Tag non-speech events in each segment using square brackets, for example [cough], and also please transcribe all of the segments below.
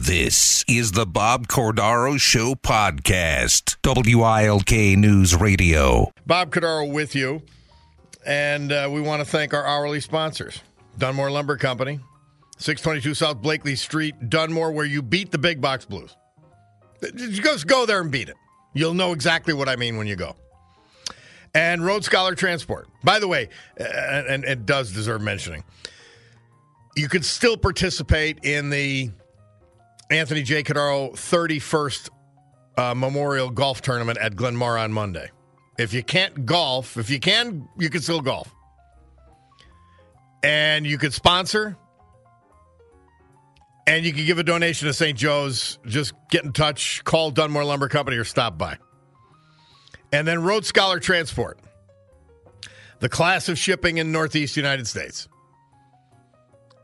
This is the Bob Cordaro Show podcast, WILK News Radio. Bob Cordaro with you, and uh, we want to thank our hourly sponsors Dunmore Lumber Company, 622 South Blakely Street, Dunmore, where you beat the big box blues. Just go there and beat it. You'll know exactly what I mean when you go. And Road Scholar Transport. By the way, uh, and it does deserve mentioning, you could still participate in the Anthony J. Cordaro 31st uh, Memorial Golf Tournament at Glenmaura on Monday. If you can't golf, if you can, you can still golf. And you could sponsor and you can give a donation to St. Joe's. Just get in touch, call Dunmore Lumber Company or stop by. And then Road Scholar Transport, the class of shipping in Northeast United States.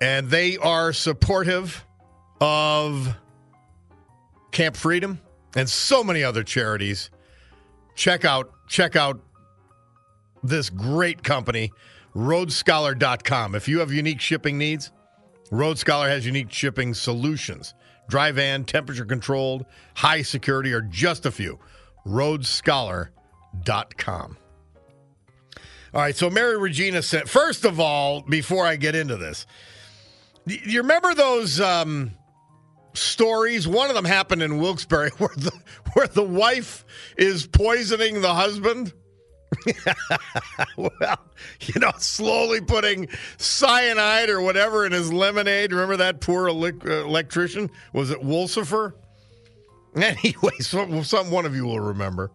And they are supportive of Camp Freedom and so many other charities. Check out check out this great company, roadscholar.com. If you have unique shipping needs, Road Scholar has unique shipping solutions. Dry van, temperature controlled, high security are just a few. roadscholar.com. All right, so Mary Regina said, first of all, before I get into this, you remember those um, stories. One of them happened in Wilkes-Barre [laughs] where the where the wife is poisoning the husband. [laughs] well, you know, slowly putting cyanide or whatever in his lemonade. Remember that poor uh, electrician? Was it Wolcifer? Anyway, [laughs] some one of you will remember.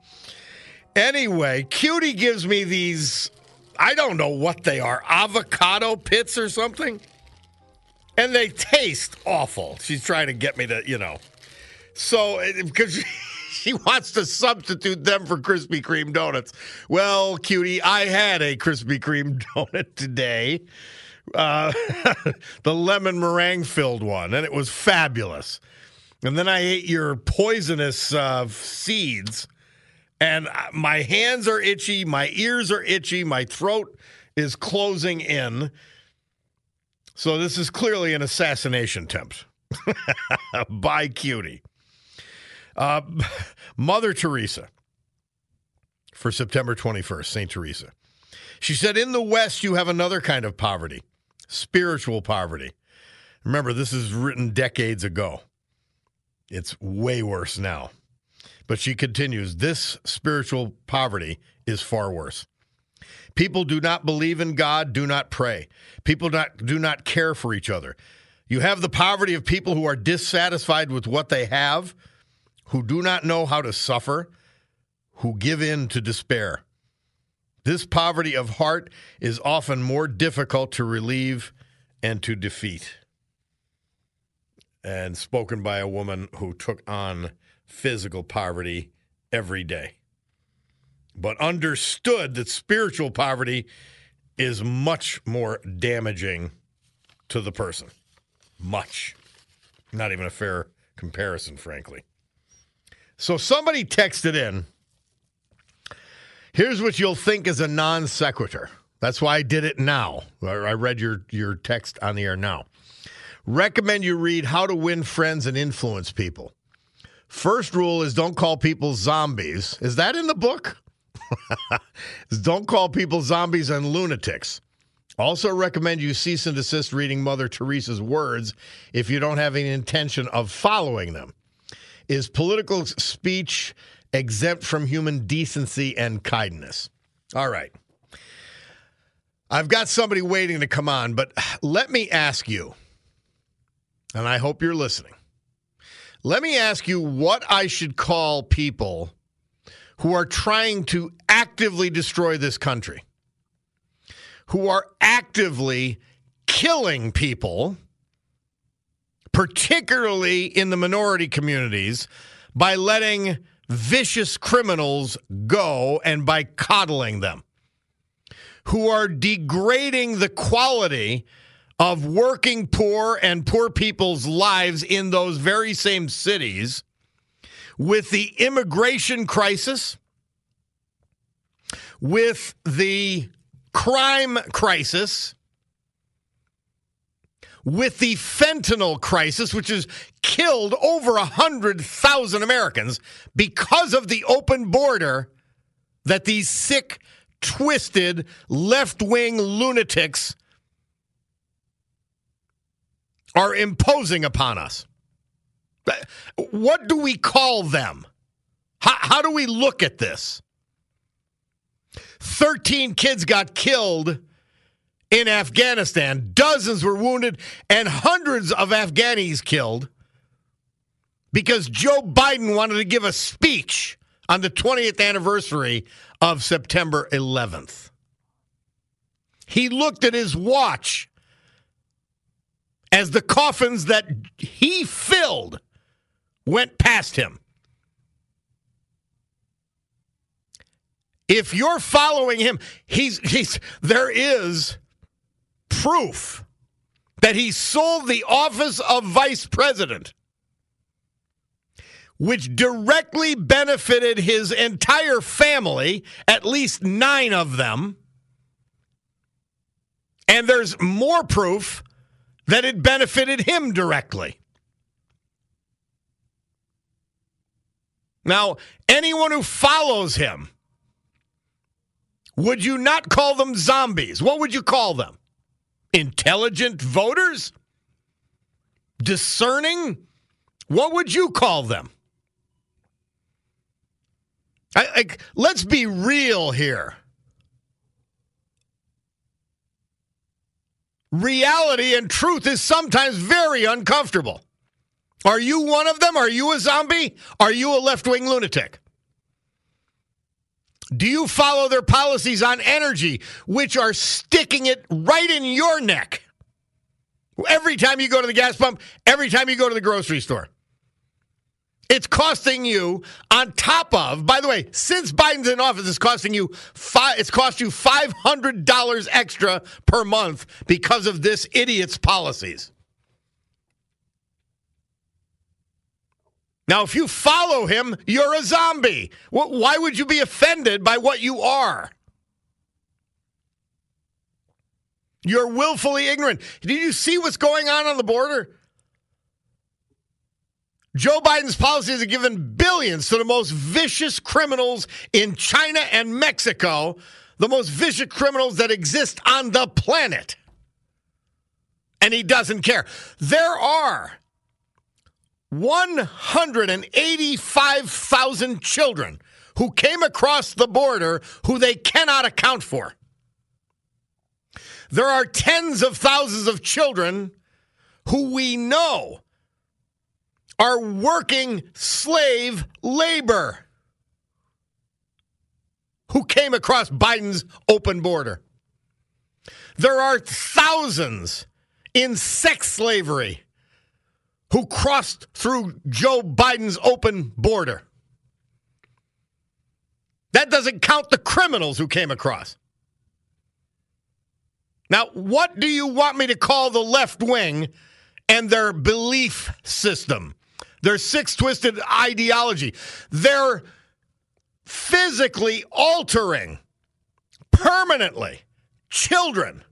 Anyway, Cutie gives me these. I don't know what they are. Avocado pits or something and they taste awful. She's trying to get me to, you know. So, because [laughs] she wants to substitute them for Krispy Kreme donuts. Well, cutie, I had a Krispy Kreme [laughs] donut today, uh, [laughs] the lemon meringue filled one, and it was fabulous. And then I ate your poisonous uh, seeds, and uh, my hands are itchy, my ears are itchy, my throat is closing in. So this is clearly an assassination attempt [laughs] by Cutie. Uh, [laughs] Mother Teresa for September 21st, St. Teresa. She said, In the West, you have another kind of poverty, spiritual poverty. Remember, this is written decades ago. It's way worse now. But she continues, This spiritual poverty is far worse. People do not believe in God, do not pray. People not, do not care for each other. You have the poverty of people who are dissatisfied with what they have, who do not know how to suffer, who give in to despair. This poverty of heart is often more difficult to relieve and to defeat. And spoken by a woman who took on physical poverty every day but understood that spiritual poverty is much more damaging to the person. Much. Not even a fair comparison, frankly. So somebody texted in. Here's what you'll think is a non sequitur. That's why I did it now. I read your, your text on the air now. Recommend you read How to Win Friends and Influence People. First rule is don't call people zombies. Is that in the book? [laughs] Don't call people zombies and lunatics. Also, recommend you cease and desist reading Mother Teresa's words if you don't have any intention of following them. Is political speech exempt from human decency and kindness? All right. I've got somebody waiting to come on, but let me ask you, and I hope you're listening. Let me ask you what I should call people who are trying to actively destroy this country who are actively killing people, particularly in the minority communities, by letting vicious criminals go and by coddling them, who are degrading the quality of working poor and poor people's lives in those very same cities with the immigration crisis, with the crime crisis with the fentanyl crisis, which has killed over 100,000 Americans because of the open border that these sick, twisted, left wing lunatics are imposing upon us. What do we call them? How, how do we look at this? 13 kids got killed in Afghanistan. Dozens were wounded and hundreds of Afghanis killed because Joe Biden wanted to give a speech on the 20th anniversary of September 11th. He looked at his watch as the coffins that he filled went past him. If you're following him, he's he's there is proof that he sold the office of vice president which directly benefited his entire family, at least 9 of them. And there's more proof that it benefited him directly. Now, anyone who follows him would you not call them zombies? What would you call them? Intelligent voters? Discerning? What would you call them? I, I, let's be real here. Reality and truth is sometimes very uncomfortable. Are you one of them? Are you a zombie? Are you a left wing lunatic? Do you follow their policies on energy, which are sticking it right in your neck? Every time you go to the gas pump, every time you go to the grocery store. It's costing you on top of, by the way, since Biden's in office, it's costing you five, it's cost you five hundred dollars extra per month because of this idiot's policies. Now, if you follow him, you're a zombie. Why would you be offended by what you are? You're willfully ignorant. Did you see what's going on on the border? Joe Biden's policies have given billions to the most vicious criminals in China and Mexico, the most vicious criminals that exist on the planet. And he doesn't care. There are 185,000 children who came across the border who they cannot account for. There are tens of thousands of children who we know are working slave labor who came across Biden's open border. There are thousands in sex slavery who crossed through Joe Biden's open border. That doesn't count the criminals who came across. Now, what do you want me to call the left wing and their belief system, their six twisted ideology? They're physically altering permanently children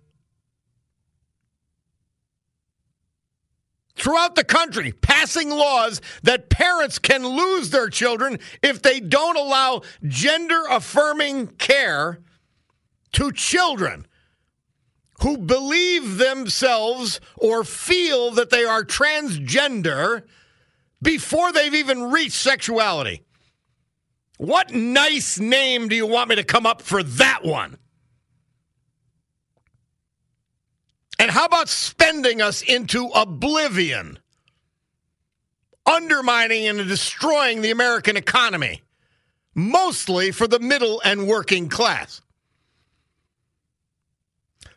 throughout the country passing laws that parents can lose their children if they don't allow gender affirming care to children who believe themselves or feel that they are transgender before they've even reached sexuality. What nice name do you want me to come up for that one? And how about spending us into oblivion, undermining and destroying the American economy, mostly for the middle and working class?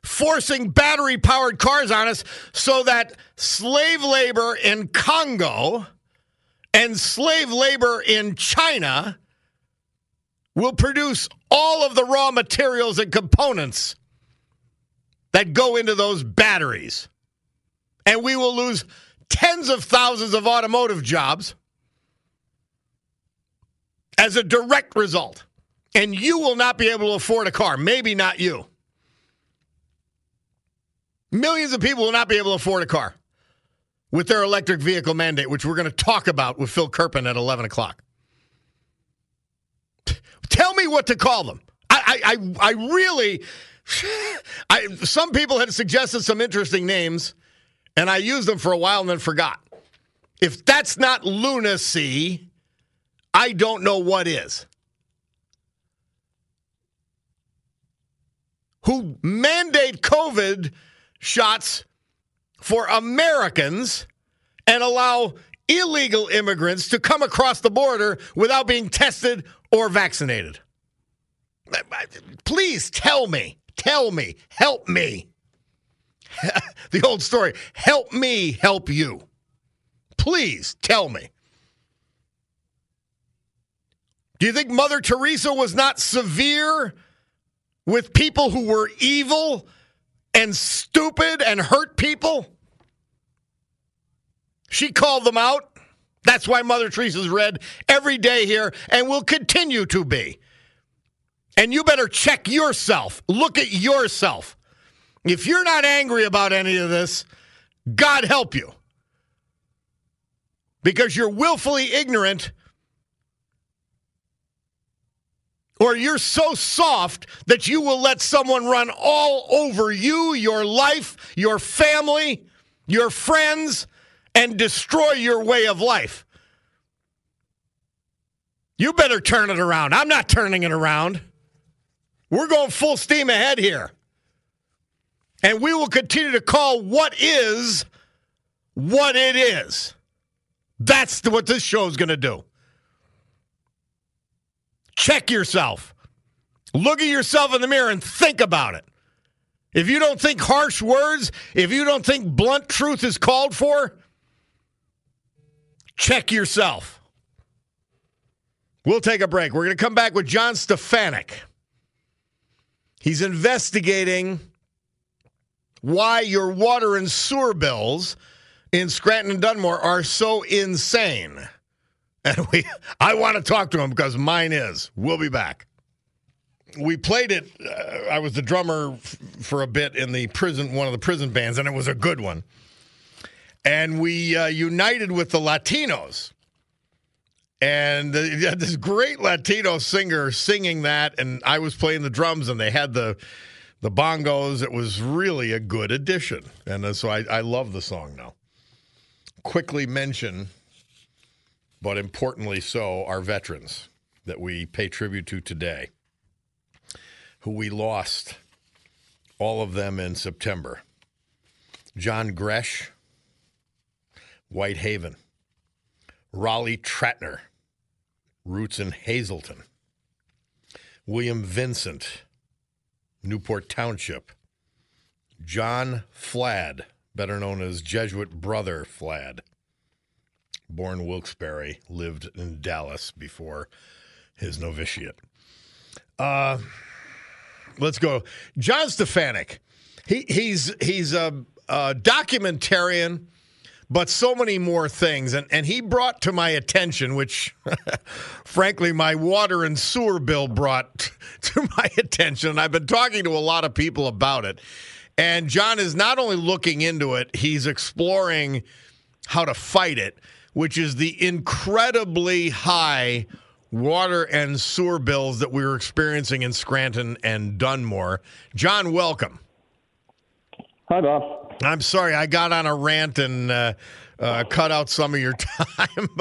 Forcing battery powered cars on us so that slave labor in Congo and slave labor in China will produce all of the raw materials and components that go into those batteries. And we will lose tens of thousands of automotive jobs as a direct result. And you will not be able to afford a car. Maybe not you. Millions of people will not be able to afford a car with their electric vehicle mandate, which we're going to talk about with Phil Kerpen at 11 o'clock. Tell me what to call them. I, I, I really, [laughs] I, some people had suggested some interesting names, and I used them for a while and then forgot. If that's not lunacy, I don't know what is. Who mandate COVID shots for Americans and allow illegal immigrants to come across the border without being tested or vaccinated. Please tell me, tell me, help me. [laughs] the old story help me help you. Please tell me. Do you think Mother Teresa was not severe with people who were evil and stupid and hurt people? She called them out. That's why Mother Teresa's read every day here and will continue to be. And you better check yourself. Look at yourself. If you're not angry about any of this, God help you. Because you're willfully ignorant or you're so soft that you will let someone run all over you, your life, your family, your friends, and destroy your way of life. You better turn it around. I'm not turning it around. We're going full steam ahead here. And we will continue to call what is what it is. That's what this show is going to do. Check yourself. Look at yourself in the mirror and think about it. If you don't think harsh words, if you don't think blunt truth is called for, check yourself. We'll take a break. We're going to come back with John Stefanic. He's investigating why your water and sewer bills in Scranton and Dunmore are so insane. And we [laughs] I want to talk to him because mine is. We'll be back. We played it uh, I was the drummer f- for a bit in the prison one of the prison bands and it was a good one. And we uh, united with the Latinos. And [laughs] this great Latino singer singing that and I was playing the drums and they had the the bongos. It was really a good addition. And uh, so I, I love the song now. Quickly mention, but importantly so, our veterans that we pay tribute to today, who we lost, all of them in September. John Gresh, Whitehaven, Raleigh Tretner, roots in Hazleton, William Vincent, Newport Township. John Flad, better known as Jesuit Brother Flad, born Wilkes-Barre, lived in Dallas before his novitiate. Uh, let's go. John Stefanic. He, he's he's a, a documentarian, but so many more things. And and he brought to my attention, which [laughs] frankly my water and sewer bill brought [laughs] to my attention. I've been talking to a lot of people about it. And John is not only looking into it, he's exploring how to fight it, which is the incredibly high water and sewer bills that we were experiencing in Scranton and Dunmore. John, welcome. Hi, Bob. I'm sorry, I got on a rant and uh, uh, cut out some of your [laughs] time. [laughs]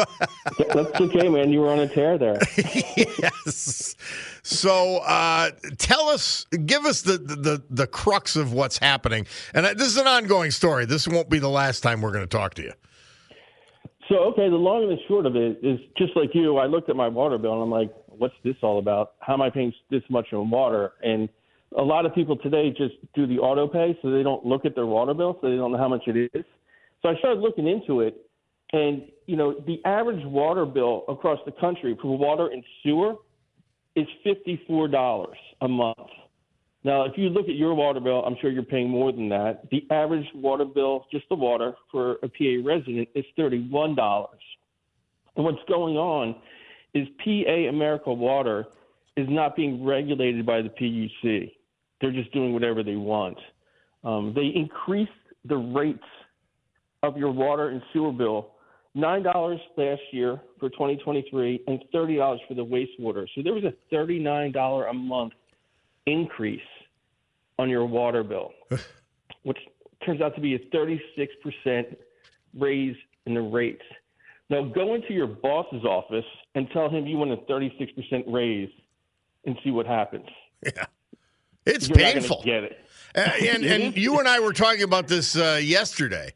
That's okay, man. You were on a tear there. [laughs] yes. So, uh, tell us, give us the, the the crux of what's happening. And this is an ongoing story. This won't be the last time we're going to talk to you. So, okay, the long and the short of it is just like you. I looked at my water bill and I'm like, what's this all about? How am I paying this much on water? And a lot of people today just do the auto pay, so they don't look at their water bill, so they don't know how much it is. So I started looking into it, and you know, the average water bill across the country for water and sewer is fifty-four dollars a month. Now, if you look at your water bill, I'm sure you're paying more than that. The average water bill, just the water for a PA resident, is thirty-one dollars. And what's going on is PA America Water is not being regulated by the PUC. They're just doing whatever they want. Um, they increased the rates of your water and sewer bill nine dollars last year for 2023 and thirty dollars for the wastewater. So there was a thirty-nine dollar a month increase on your water bill, [sighs] which turns out to be a 36 percent raise in the rates. Now go into your boss's office and tell him you want a 36 percent raise, and see what happens. Yeah. It's You're painful. get it. Uh, and [laughs] and you and I were talking about this uh, yesterday,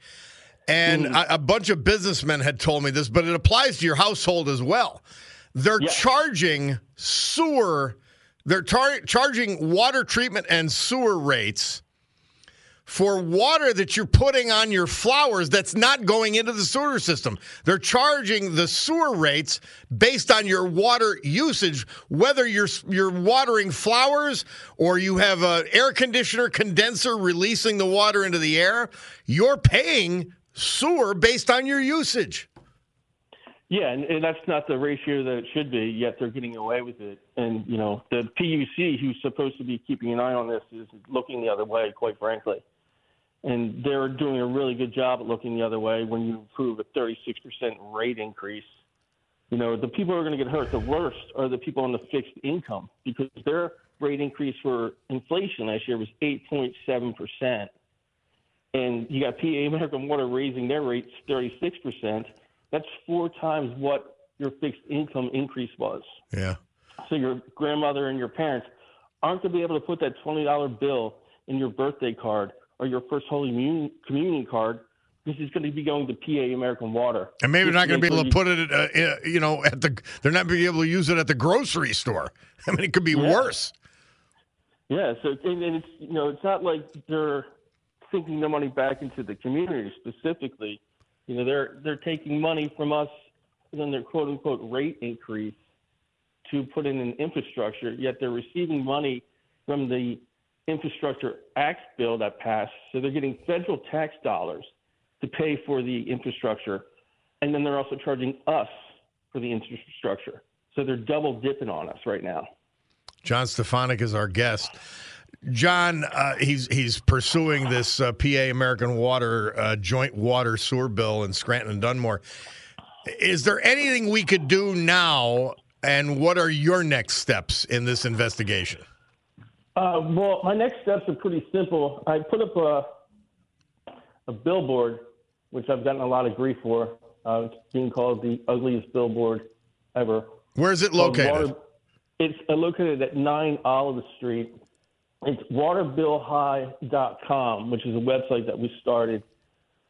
and Mm-hmm. a, a bunch of businessmen had told me this, but it applies to your household as well. They're Yeah. charging sewer, they're tar- charging water treatment and sewer rates for water that you're putting on your flowers that's not going into the sewer system. They're charging the sewer rates based on your water usage, whether you're you're watering flowers or you have an air conditioner condenser releasing the water into the air. You're paying sewer based on your usage. Yeah, and, and that's not the ratio that it should be. Yet they're getting away with it. And you know, the PUC, who's supposed to be keeping an eye on this, is looking the other way. Quite frankly, and they're doing a really good job at looking the other way. When you approve a 36% rate increase, you know, the people who are going to get hurt the worst are the people on the fixed income because their rate increase for inflation last year was 8.7 percent and you got PA American Water raising their rates 36%. That's four times what your fixed income increase was. Yeah. So your grandmother and your parents aren't going to be able to put that $20 bill in your birthday card or your first Holy Communion, card this is going to be going to PA American Water. And maybe they're not going to be able to put it, uh, uh, you know, at the. They're not going to be able to use it at the grocery store. [laughs] I mean, it could be Yeah. worse. Yeah, so and, and it's you know it's not like they're sinking their money back into the community specifically. You know they're they're taking money from us in their quote unquote rate increase to put in an infrastructure. Yet they're receiving money from the Infrastructure Act bill that passed, so they're getting federal tax dollars to pay for the infrastructure, and then they're also charging us for the infrastructure. So they're double dipping on us right now. John Stefanic is our guest. John, uh, he's he's pursuing this uh, PA American Water uh, joint water sewer bill in Scranton and Dunmore. Is there anything we could do now, and what are your next steps in this investigation? Uh, well, my next steps are pretty simple. I put up a, a billboard, which I've gotten a lot of grief for. Uh, it's being called the ugliest billboard ever. Where is it located? Water- it's uh, located at 9 Olive Street. It's waterbillhigh.com, which is a website that we started.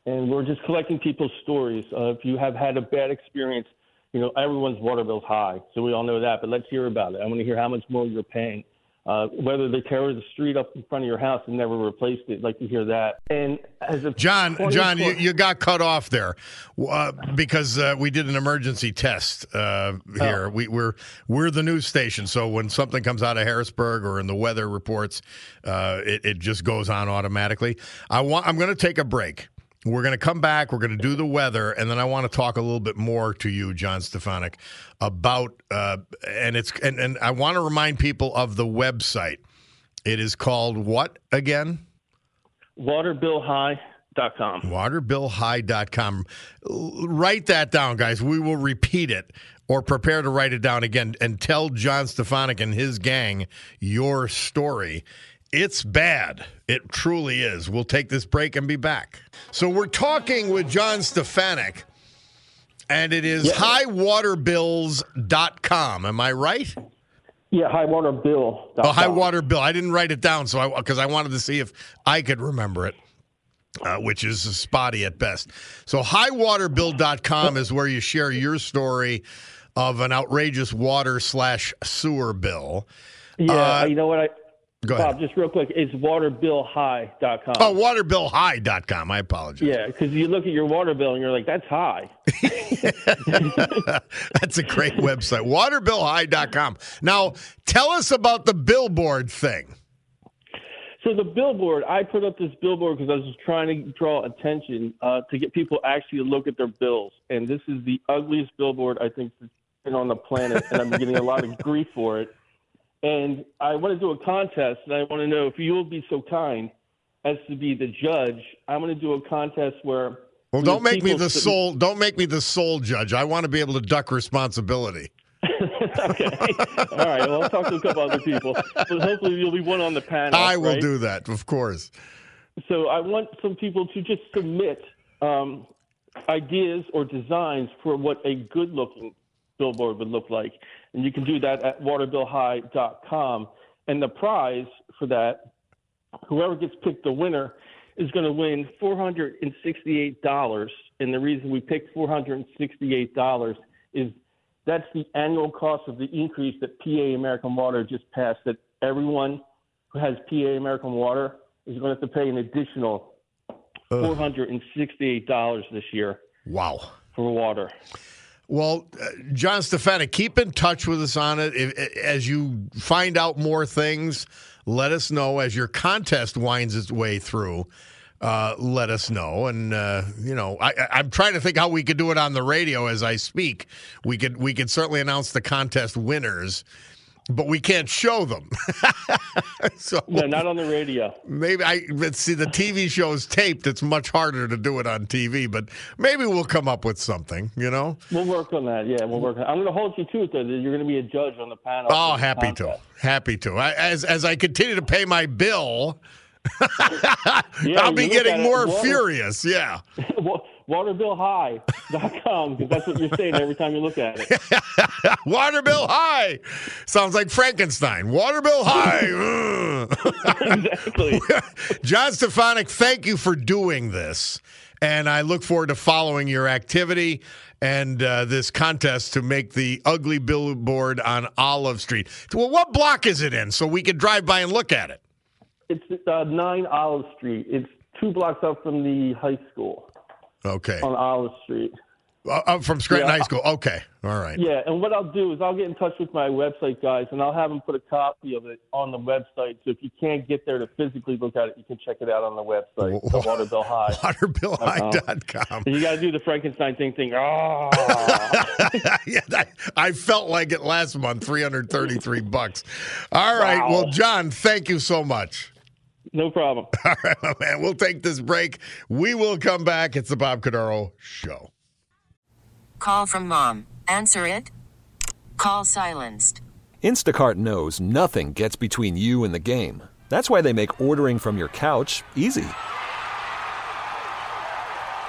And we're just collecting people's stories. Uh, if you have had a bad experience, you know, everyone's water bill's high. So we all know that. But let's hear about it. I want to hear how much more you're paying. Uh, whether they tear the street up in front of your house and never replaced it, I'd like to hear that. And as of John, John, you, you got cut off there uh, because uh, we did an emergency test uh, here. We, we're we're the news station, so when something comes out of Harrisburg or in the weather reports, uh, it, it just goes on automatically. I want. I'm going to take a break. We're going to come back. We're going to do the weather, and then I want to talk a little bit more to you, John Stefanic, about uh, and it's and, and I want to remind people of the website. It is called what again? waterbillhigh.com. waterbillhigh.com. Write that down, guys. We will repeat it or prepare to write it down again and tell John Stefanic and his gang your story. It's bad. It truly is. We'll take this break and be back. So we're talking with John Stefanic, and it is highwaterbills.com. Am I right? Yeah, high water bill. Oh, high water bill. I didn't write it down, so I because I wanted to see if I could remember it, uh, which is spotty at best. So highwaterbill.com is where you share your story of an outrageous water slash sewer bill. Yeah, Uh, you know what? I Go Bob, ahead. just real quick, it's waterbillhigh.com. Oh, waterbillhigh.com. I apologize. Yeah, because you look at your water bill and you're like, that's high. [laughs] [laughs] That's a great website. Waterbillhigh.com. Now, tell us about the billboard thing. So the billboard, I put up this billboard because I was just trying to draw attention uh, to get people actually to look at their bills. And this is the ugliest billboard I think that's been on the planet, and I'm getting a lot of grief for it. And I want to do a contest, and I want to know if you will be so kind as to be the judge. I'm going to do a contest where. Well, don't make me the sole don't make me the sole judge. I want to be able to duck responsibility. [laughs] okay. All right. Well, I'll talk to a couple other people, but hopefully you'll be one on the panel. I will right? do that, of course. So I want some people to just submit um, ideas or designs for what a good-looking billboard would look like, and you can do that at waterbillhigh.com. And the prize for that, whoever gets picked the winner, is going to win $468. And the reason we picked $468 is that's the annual cost of the increase that PA American Water just passed. That everyone who has PA American Water is going to have to pay an additional four hundred and sixty-eight dollars this year Wow. for water. Well, uh, John Stefanic, keep in touch with us on it. If, as you find out more things, let us know. As your contest winds its way through, uh, let us know. And uh, you know, I, I'm trying to think how we could do it on the radio as I speak. We could we could certainly announce the contest winners, but we can't show them. [laughs] so No, not on the radio. maybe I let's see the TV show's taped. It's much harder to do it on TV, but maybe we'll come up with something. You know. We'll work on that. Yeah, we'll work. On I'm going to hold you to it. Though, that you're going to be a judge on the panel. Oh, happy to, happy to. I, as as I continue to pay my bill, [laughs] Yeah, I'll be getting it, more furious. Yeah, [laughs] Wa- Waterbillhigh.com because that's what you're saying every time you look at it. [laughs] water bill high sounds like Frankenstein. Water bill high. [laughs] Exactly. [laughs] John Stefanic, thank you for doing this, and I look forward to following your activity and uh, this contest to make the ugly billboard on Olive Street. Well, what block is it in, so we can drive by and look at it? It's uh, 9 Olive Street. It's two blocks up from the high school Okay, on Olive Street. uh, uh, from Scranton Yeah. High School. Okay, all right. Yeah, and what I'll do is I'll get in touch with my website guys, and I'll have them put a copy of it on the website. So if you can't get there to physically look at it, you can check it out on the website, the Waterbill High. [laughs] Waterbillhigh.com. And you got to do the Frankenstein thing. Thing. Ah. [laughs] yeah, I, I felt like it last month, 333 bucks. All right. Wow. Well, John, thank you so much. No problem. [laughs] All right, my man. We'll take this break. We will come back. It's the Bob Cordaro Show. Call from mom. Answer it. Call silenced. Instacart knows nothing gets between you and the game. That's why they make ordering from your couch easy.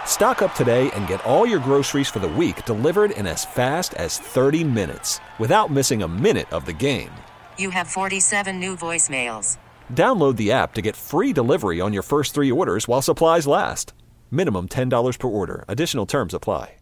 Stock up today and get all your groceries for the week delivered in as fast as 30 minutes without missing a minute of the game. You have 47 new voicemails. Download the app to get free delivery on your first three orders while supplies last. Minimum $10 per order. Additional terms apply.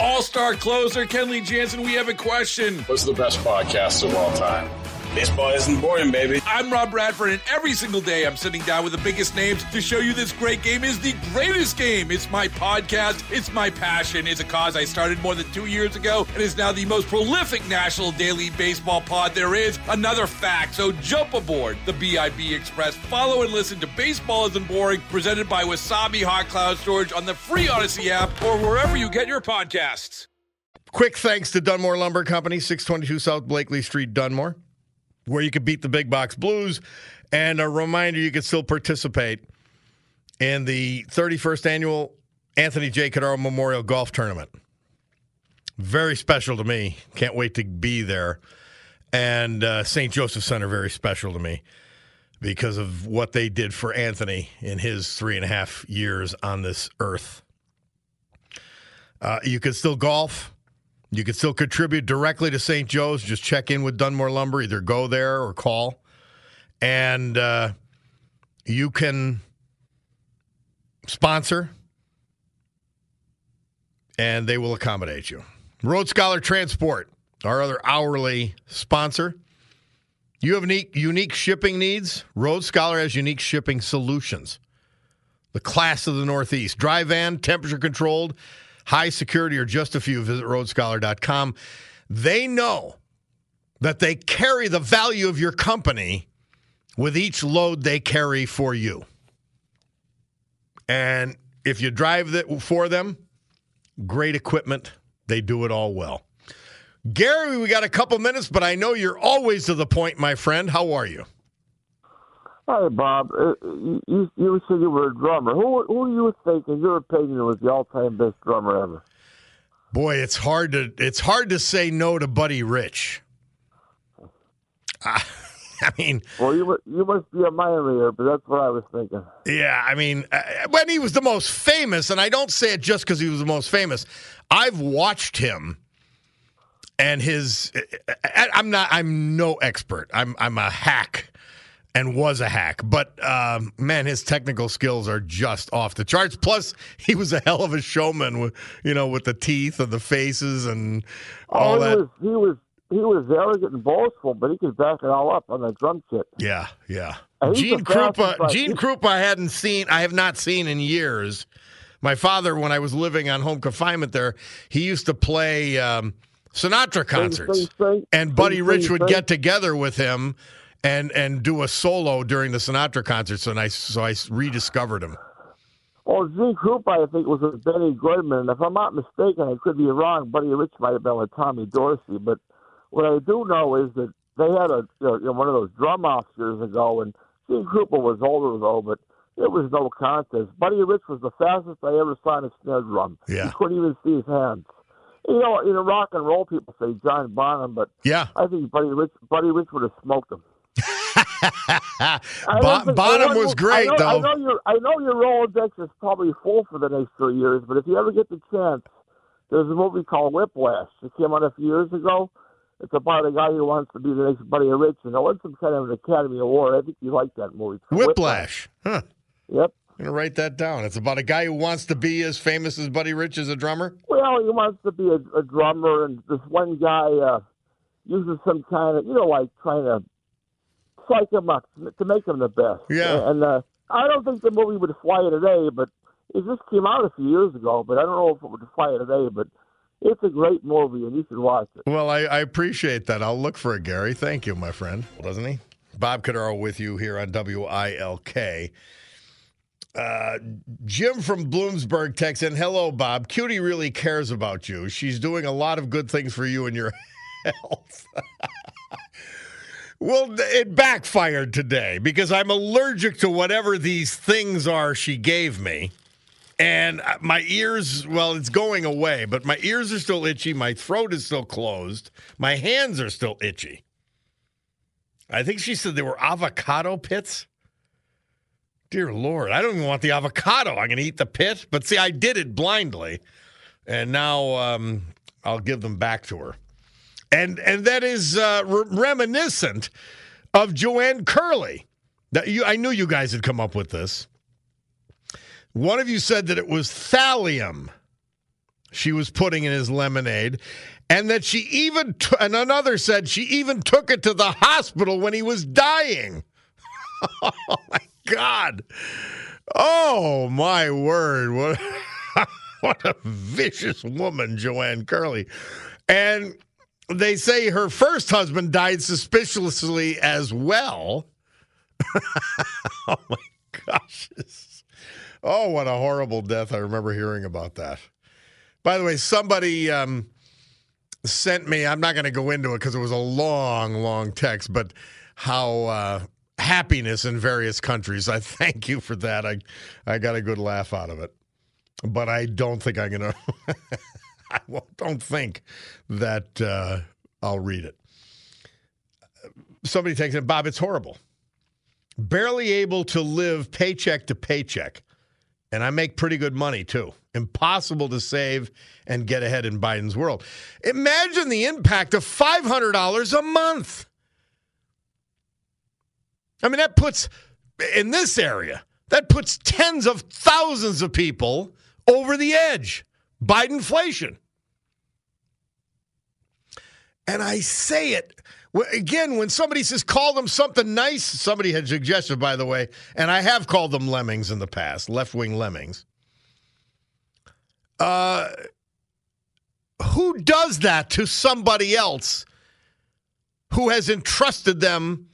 All star closer Kenley Jansen, we have a question. What's the best podcast of all time? Baseball isn't boring, baby. I'm Rob Bradford, and every single day I'm sitting down with the biggest names to show you this great game is the greatest game. It's my podcast, it's my passion. It's a cause I started more than two years ago and is now the most prolific national daily baseball pod there is. Another fact, so jump aboard the BIB Express. Follow and listen to Baseball Isn't Boring, presented by Wasabi Hot Cloud Storage on the free Odyssey app or wherever you get your podcasts. Quick thanks to Dunmore Lumber Company, 622 South Blakely Street, Dunmore, where you could beat the big box blues. And a reminder you can still participate in the 31st annual Anthony J. Cordaro Memorial Golf Tournament. Very special to me. Can't wait to be there. And uh, St. Joseph Center, very special to me. because of what they did for Anthony in his three and a half years on this earth. Uh, you can still golf. You can still contribute directly to St. Joe's. Just check in with Dunmore Lumber. Either go there or call. And uh, you can sponsor, and they will accommodate you. Road Scholar Transport, our other hourly sponsor. You have unique, shipping needs. Road Scholar has unique shipping solutions. The class of the Northeast. Dry van, temperature controlled, high security, or just a few. Visit roadscholar.com. They know that they carry the value of your company with each load they carry for you. And if you drive that for them, great equipment. They do it all well. Gary, we got a couple minutes, but I know you're always to the point, my friend. How are you? Hi, Bob. Uh, you, you said you were a drummer. Who, who do you think, in your opinion, was the all-time best drummer ever? Boy, it's hard to it's hard to say no to Buddy Rich. Uh, [laughs] I mean, well, you you must be a minor but that's what I was thinking. Yeah, I mean, uh, when he was the most famous, and I don't say it just because he was the most famous. I've watched him and his. I'm not. I'm no expert. I'm. I'm a hack and was a hack. But um, man, his technical skills are just off the charts. Plus, he was a hell of a showman with you know with the teeth and the faces and all oh, that. Was, he was he was arrogant and boastful, but he could back it all up on the drum kit. Yeah, yeah. Gene Krupa, Gene Krupa, I hadn't seen. I have not seen in years. My father, when I was living on home confinement there, he used to play um, Sinatra concerts, sing, sing, sing, and Buddy Rich would get together with him and and do a solo during the Sinatra concert. and I so I rediscovered him. Well, Gene Krupa, I think, was with Benny Goodman. And if I'm not mistaken, I could be wrong. Buddy Rich might have been with Tommy Dorsey, but what I do know is that they had a you know, one of those drum offs years ago, and Gene Krupa was older though, but it was no contest. Buddy Rich was the fastest I ever saw on a snare drum. Yeah. You couldn't even see his hands. You know, in rock and roll, people say John Bonham, but yeah, I think Buddy Rich, Buddy Rich would have smoked him. Bon- Bonham was great, I know, though. I know your I know your Rolodex is probably full for the next three years, but if you ever get the chance, there's a movie called Whiplash. It came out a few years ago. It's about a guy who wants to be the next Buddy Rich, and it won some kind of an Academy Award. I think you like that movie. Whiplash. Huh. Yep. I'm gonna write that down. It's about a guy who wants to be as famous as Buddy Rich as a drummer. Well, he wants to be a, a drummer, and this one guy uh, uses some kind of, you know, like trying to psych him up to make him the best. Yeah. And uh, I don't think the movie would fly today, but it just came out a few years ago. But I don't know if it would fly today. But it's a great movie, and you should watch it. Well, I, I appreciate that. I'll look for it, Gary. Thank you, my friend. Doesn't he? Bob Cordaro with you here on WILK. Uh, Jim from Bloomsburg texts in, "Hello, Bob. Cutie really cares about you. She's doing a lot of good things for you and your [laughs] health." [laughs] well, it backfired today because I'm allergic to whatever these things are she gave me. And uh, my ears, well, it's going away, but my ears are still itchy. My throat is still closed. My hands are still itchy. I think she said they were avocado pits. Dear Lord, I don't even want the avocado. I'm going to eat the pit. But see, I did it blindly. And now um, I'll give them back to her. And and that is uh, re- reminiscent of Joanne Curley. That you, I knew you guys had come up with this. One of you said that it was thallium she was putting in his lemonade, and that she even, t- and another said she even took it to the hospital when he was dying. [laughs] oh my God. Oh my word. What, [laughs] what a vicious woman, Joanne Curley. And they say her first husband died suspiciously as well. [laughs] oh my gosh. Oh, what a horrible death. I remember hearing about that. By the way, somebody um, sent me, I'm not going to go into it because it was a long, long text, but how uh, happiness in various countries. I [laughs] thank you for that. I, I got a good laugh out of it. But I don't think I'm going [laughs] to, don't think that uh, I'll read it. Somebody takes it, Bob, it's horrible. barely able to live paycheck to paycheck. And I make pretty good money too. Impossible to save and get ahead in Biden's world. Imagine the impact of $500 a month. I mean, that puts, in this area, that puts tens of thousands of people over the edge. Bidenflation. And I say it again when somebody says call them something nice. Somebody had suggested, by the way, and I have called them lemmings in the past, left wing lemmings. Uh, who does that to somebody else who has entrusted them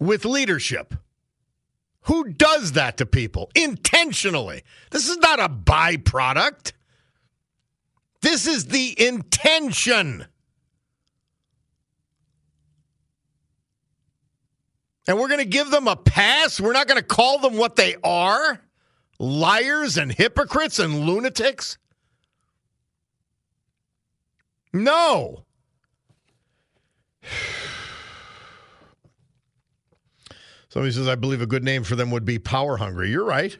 with leadership? Who does that to people intentionally? This is not a byproduct. This is the intention. And we're going to give them a pass. We're not going to call them what they are liars and hypocrites and lunatics. No. [sighs] Somebody says, I believe a good name for them would be power hungry. You're right.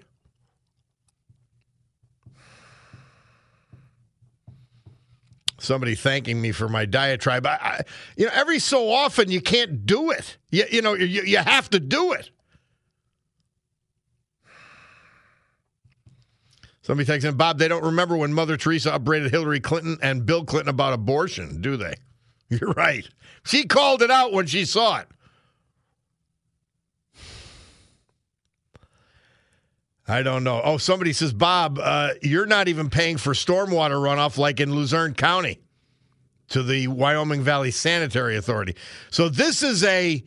Somebody thanking me for my diatribe. I, I, you know, every so often you can't do it. You, you know, you, you have to do it. Somebody texts in, Bob, they don't remember when Mother Teresa upbraided Hillary Clinton and Bill Clinton about abortion, do they? [laughs] You're right. She called it out when she saw it. I don't know. Oh, somebody says, Bob, uh, you're not even paying for stormwater runoff like in Luzerne County to the Wyoming Valley Sanitary Authority. So this is a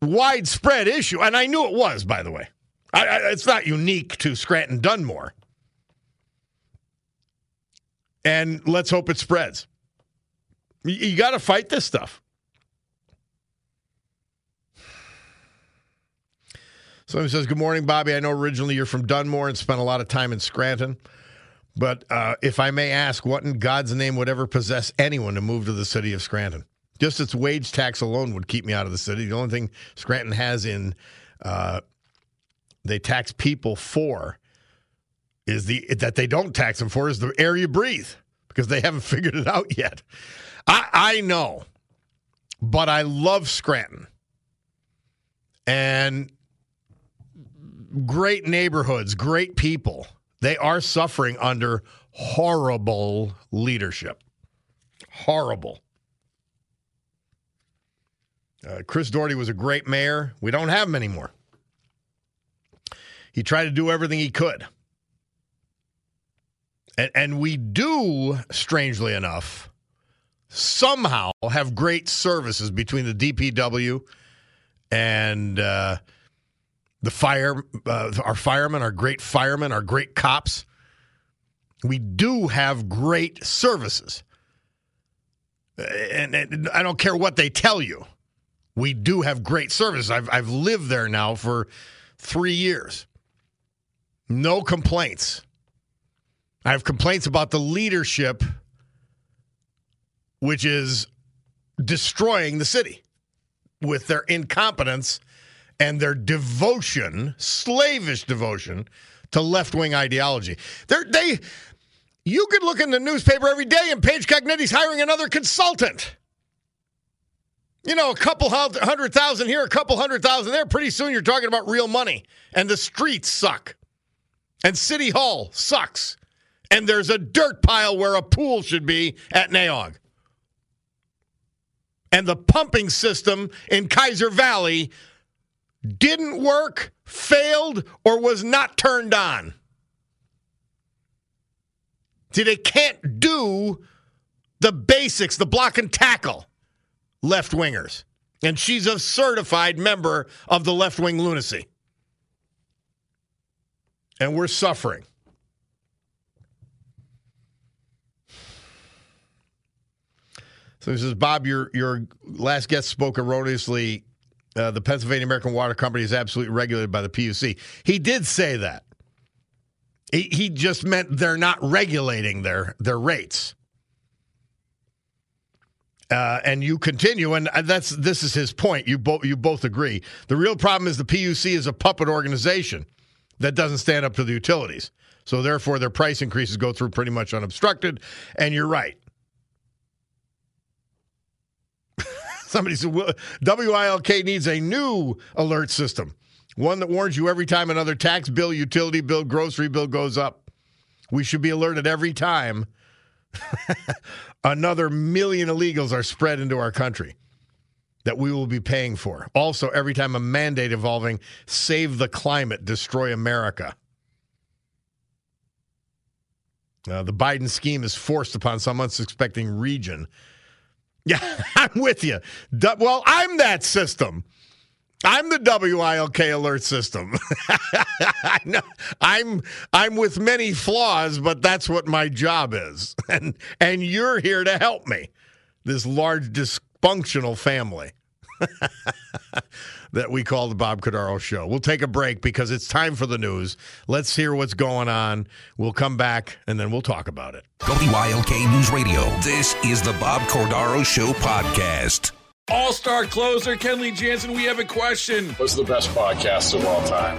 widespread issue. And I knew it was, by the way. I, I, it's not unique to Scranton Dunmore. And let's hope it spreads. You, you got to fight this stuff. Somebody says, Good morning, Bobby. I know originally you're from Dunmore and spent a lot of time in Scranton. But uh, if I may ask, what in God's name would ever possess anyone to move to the city of Scranton? Just its wage tax alone would keep me out of the city. The only thing Scranton has in uh, they tax people for is the that they don't tax them for is the air you breathe because they haven't [laughs] figured it out yet. I, I know, but I love Scranton. And great neighborhoods, great people. They are suffering under horrible leadership. Horrible. Uh, Chris Doherty was a great mayor. We don't have him anymore. He tried to do everything he could. And, and we do, strangely enough, somehow have great services between the DPW and uh, the fire, uh, our firemen, our great firemen, our great cops. We do have great services. And, and, I don't care what they tell you. We do have great services. I've, I've lived there now for three years. No complaints. I have complaints about the leadership, which is destroying the city with their incompetence and their devotion, slavish devotion to left wing ideology. They're, they, you could look in the newspaper every day and Paige Cognetti's hiring another consultant. You know, a couple hundred thousand here, a couple hundred thousand there. Pretty soon you're talking about real money. And the streets suck. And City Hall sucks. And there's a dirt pile where a pool should be at Nay Aug. And the pumping system in Keyser Valley didn't work, failed, or was not turned on. See, they can't do the basics, the block and tackle, left wingers. And she's a certified member of the left wing lunacy. And we're suffering. So he says, Bob, your your last guest spoke erroneously uh, the Pennsylvania American Water Company is absolutely regulated by the PUC. He did say that. He, he just meant they're not regulating their, their rates. Uh, and you continue, and that's this is his point. You both you both agree. The real problem is the PUC is a puppet organization that doesn't stand up to the utilities. So therefore, their price increases go through pretty much unobstructed. And you're right. Somebody said WILK needs a new alert system, one that warns you every time another tax bill, utility bill, grocery bill goes up. We should be alerted every time [laughs] another million illegals are spread into our country that we will be paying for. Also, every time a mandate involving save the climate, destroy America. Uh, the Biden scheme is forced upon some unsuspecting region. Yeah, [laughs] I'm with you. Well, I'm that system. I'm the WILK alert system. [laughs] I know, I'm I'm with many flaws, but that's what my job is. [laughs] And and you're here to help me. This large dysfunctional family. [laughs] that we call the Bob Cordaro Show. We'll take a break because it's time for the news. Let's hear what's going on. We'll come back and then we'll talk about it. WILK News Radio. This is the Bob Cordaro Show podcast. All star closer Kenley Jansen, we have a question. What's the best podcast of all time?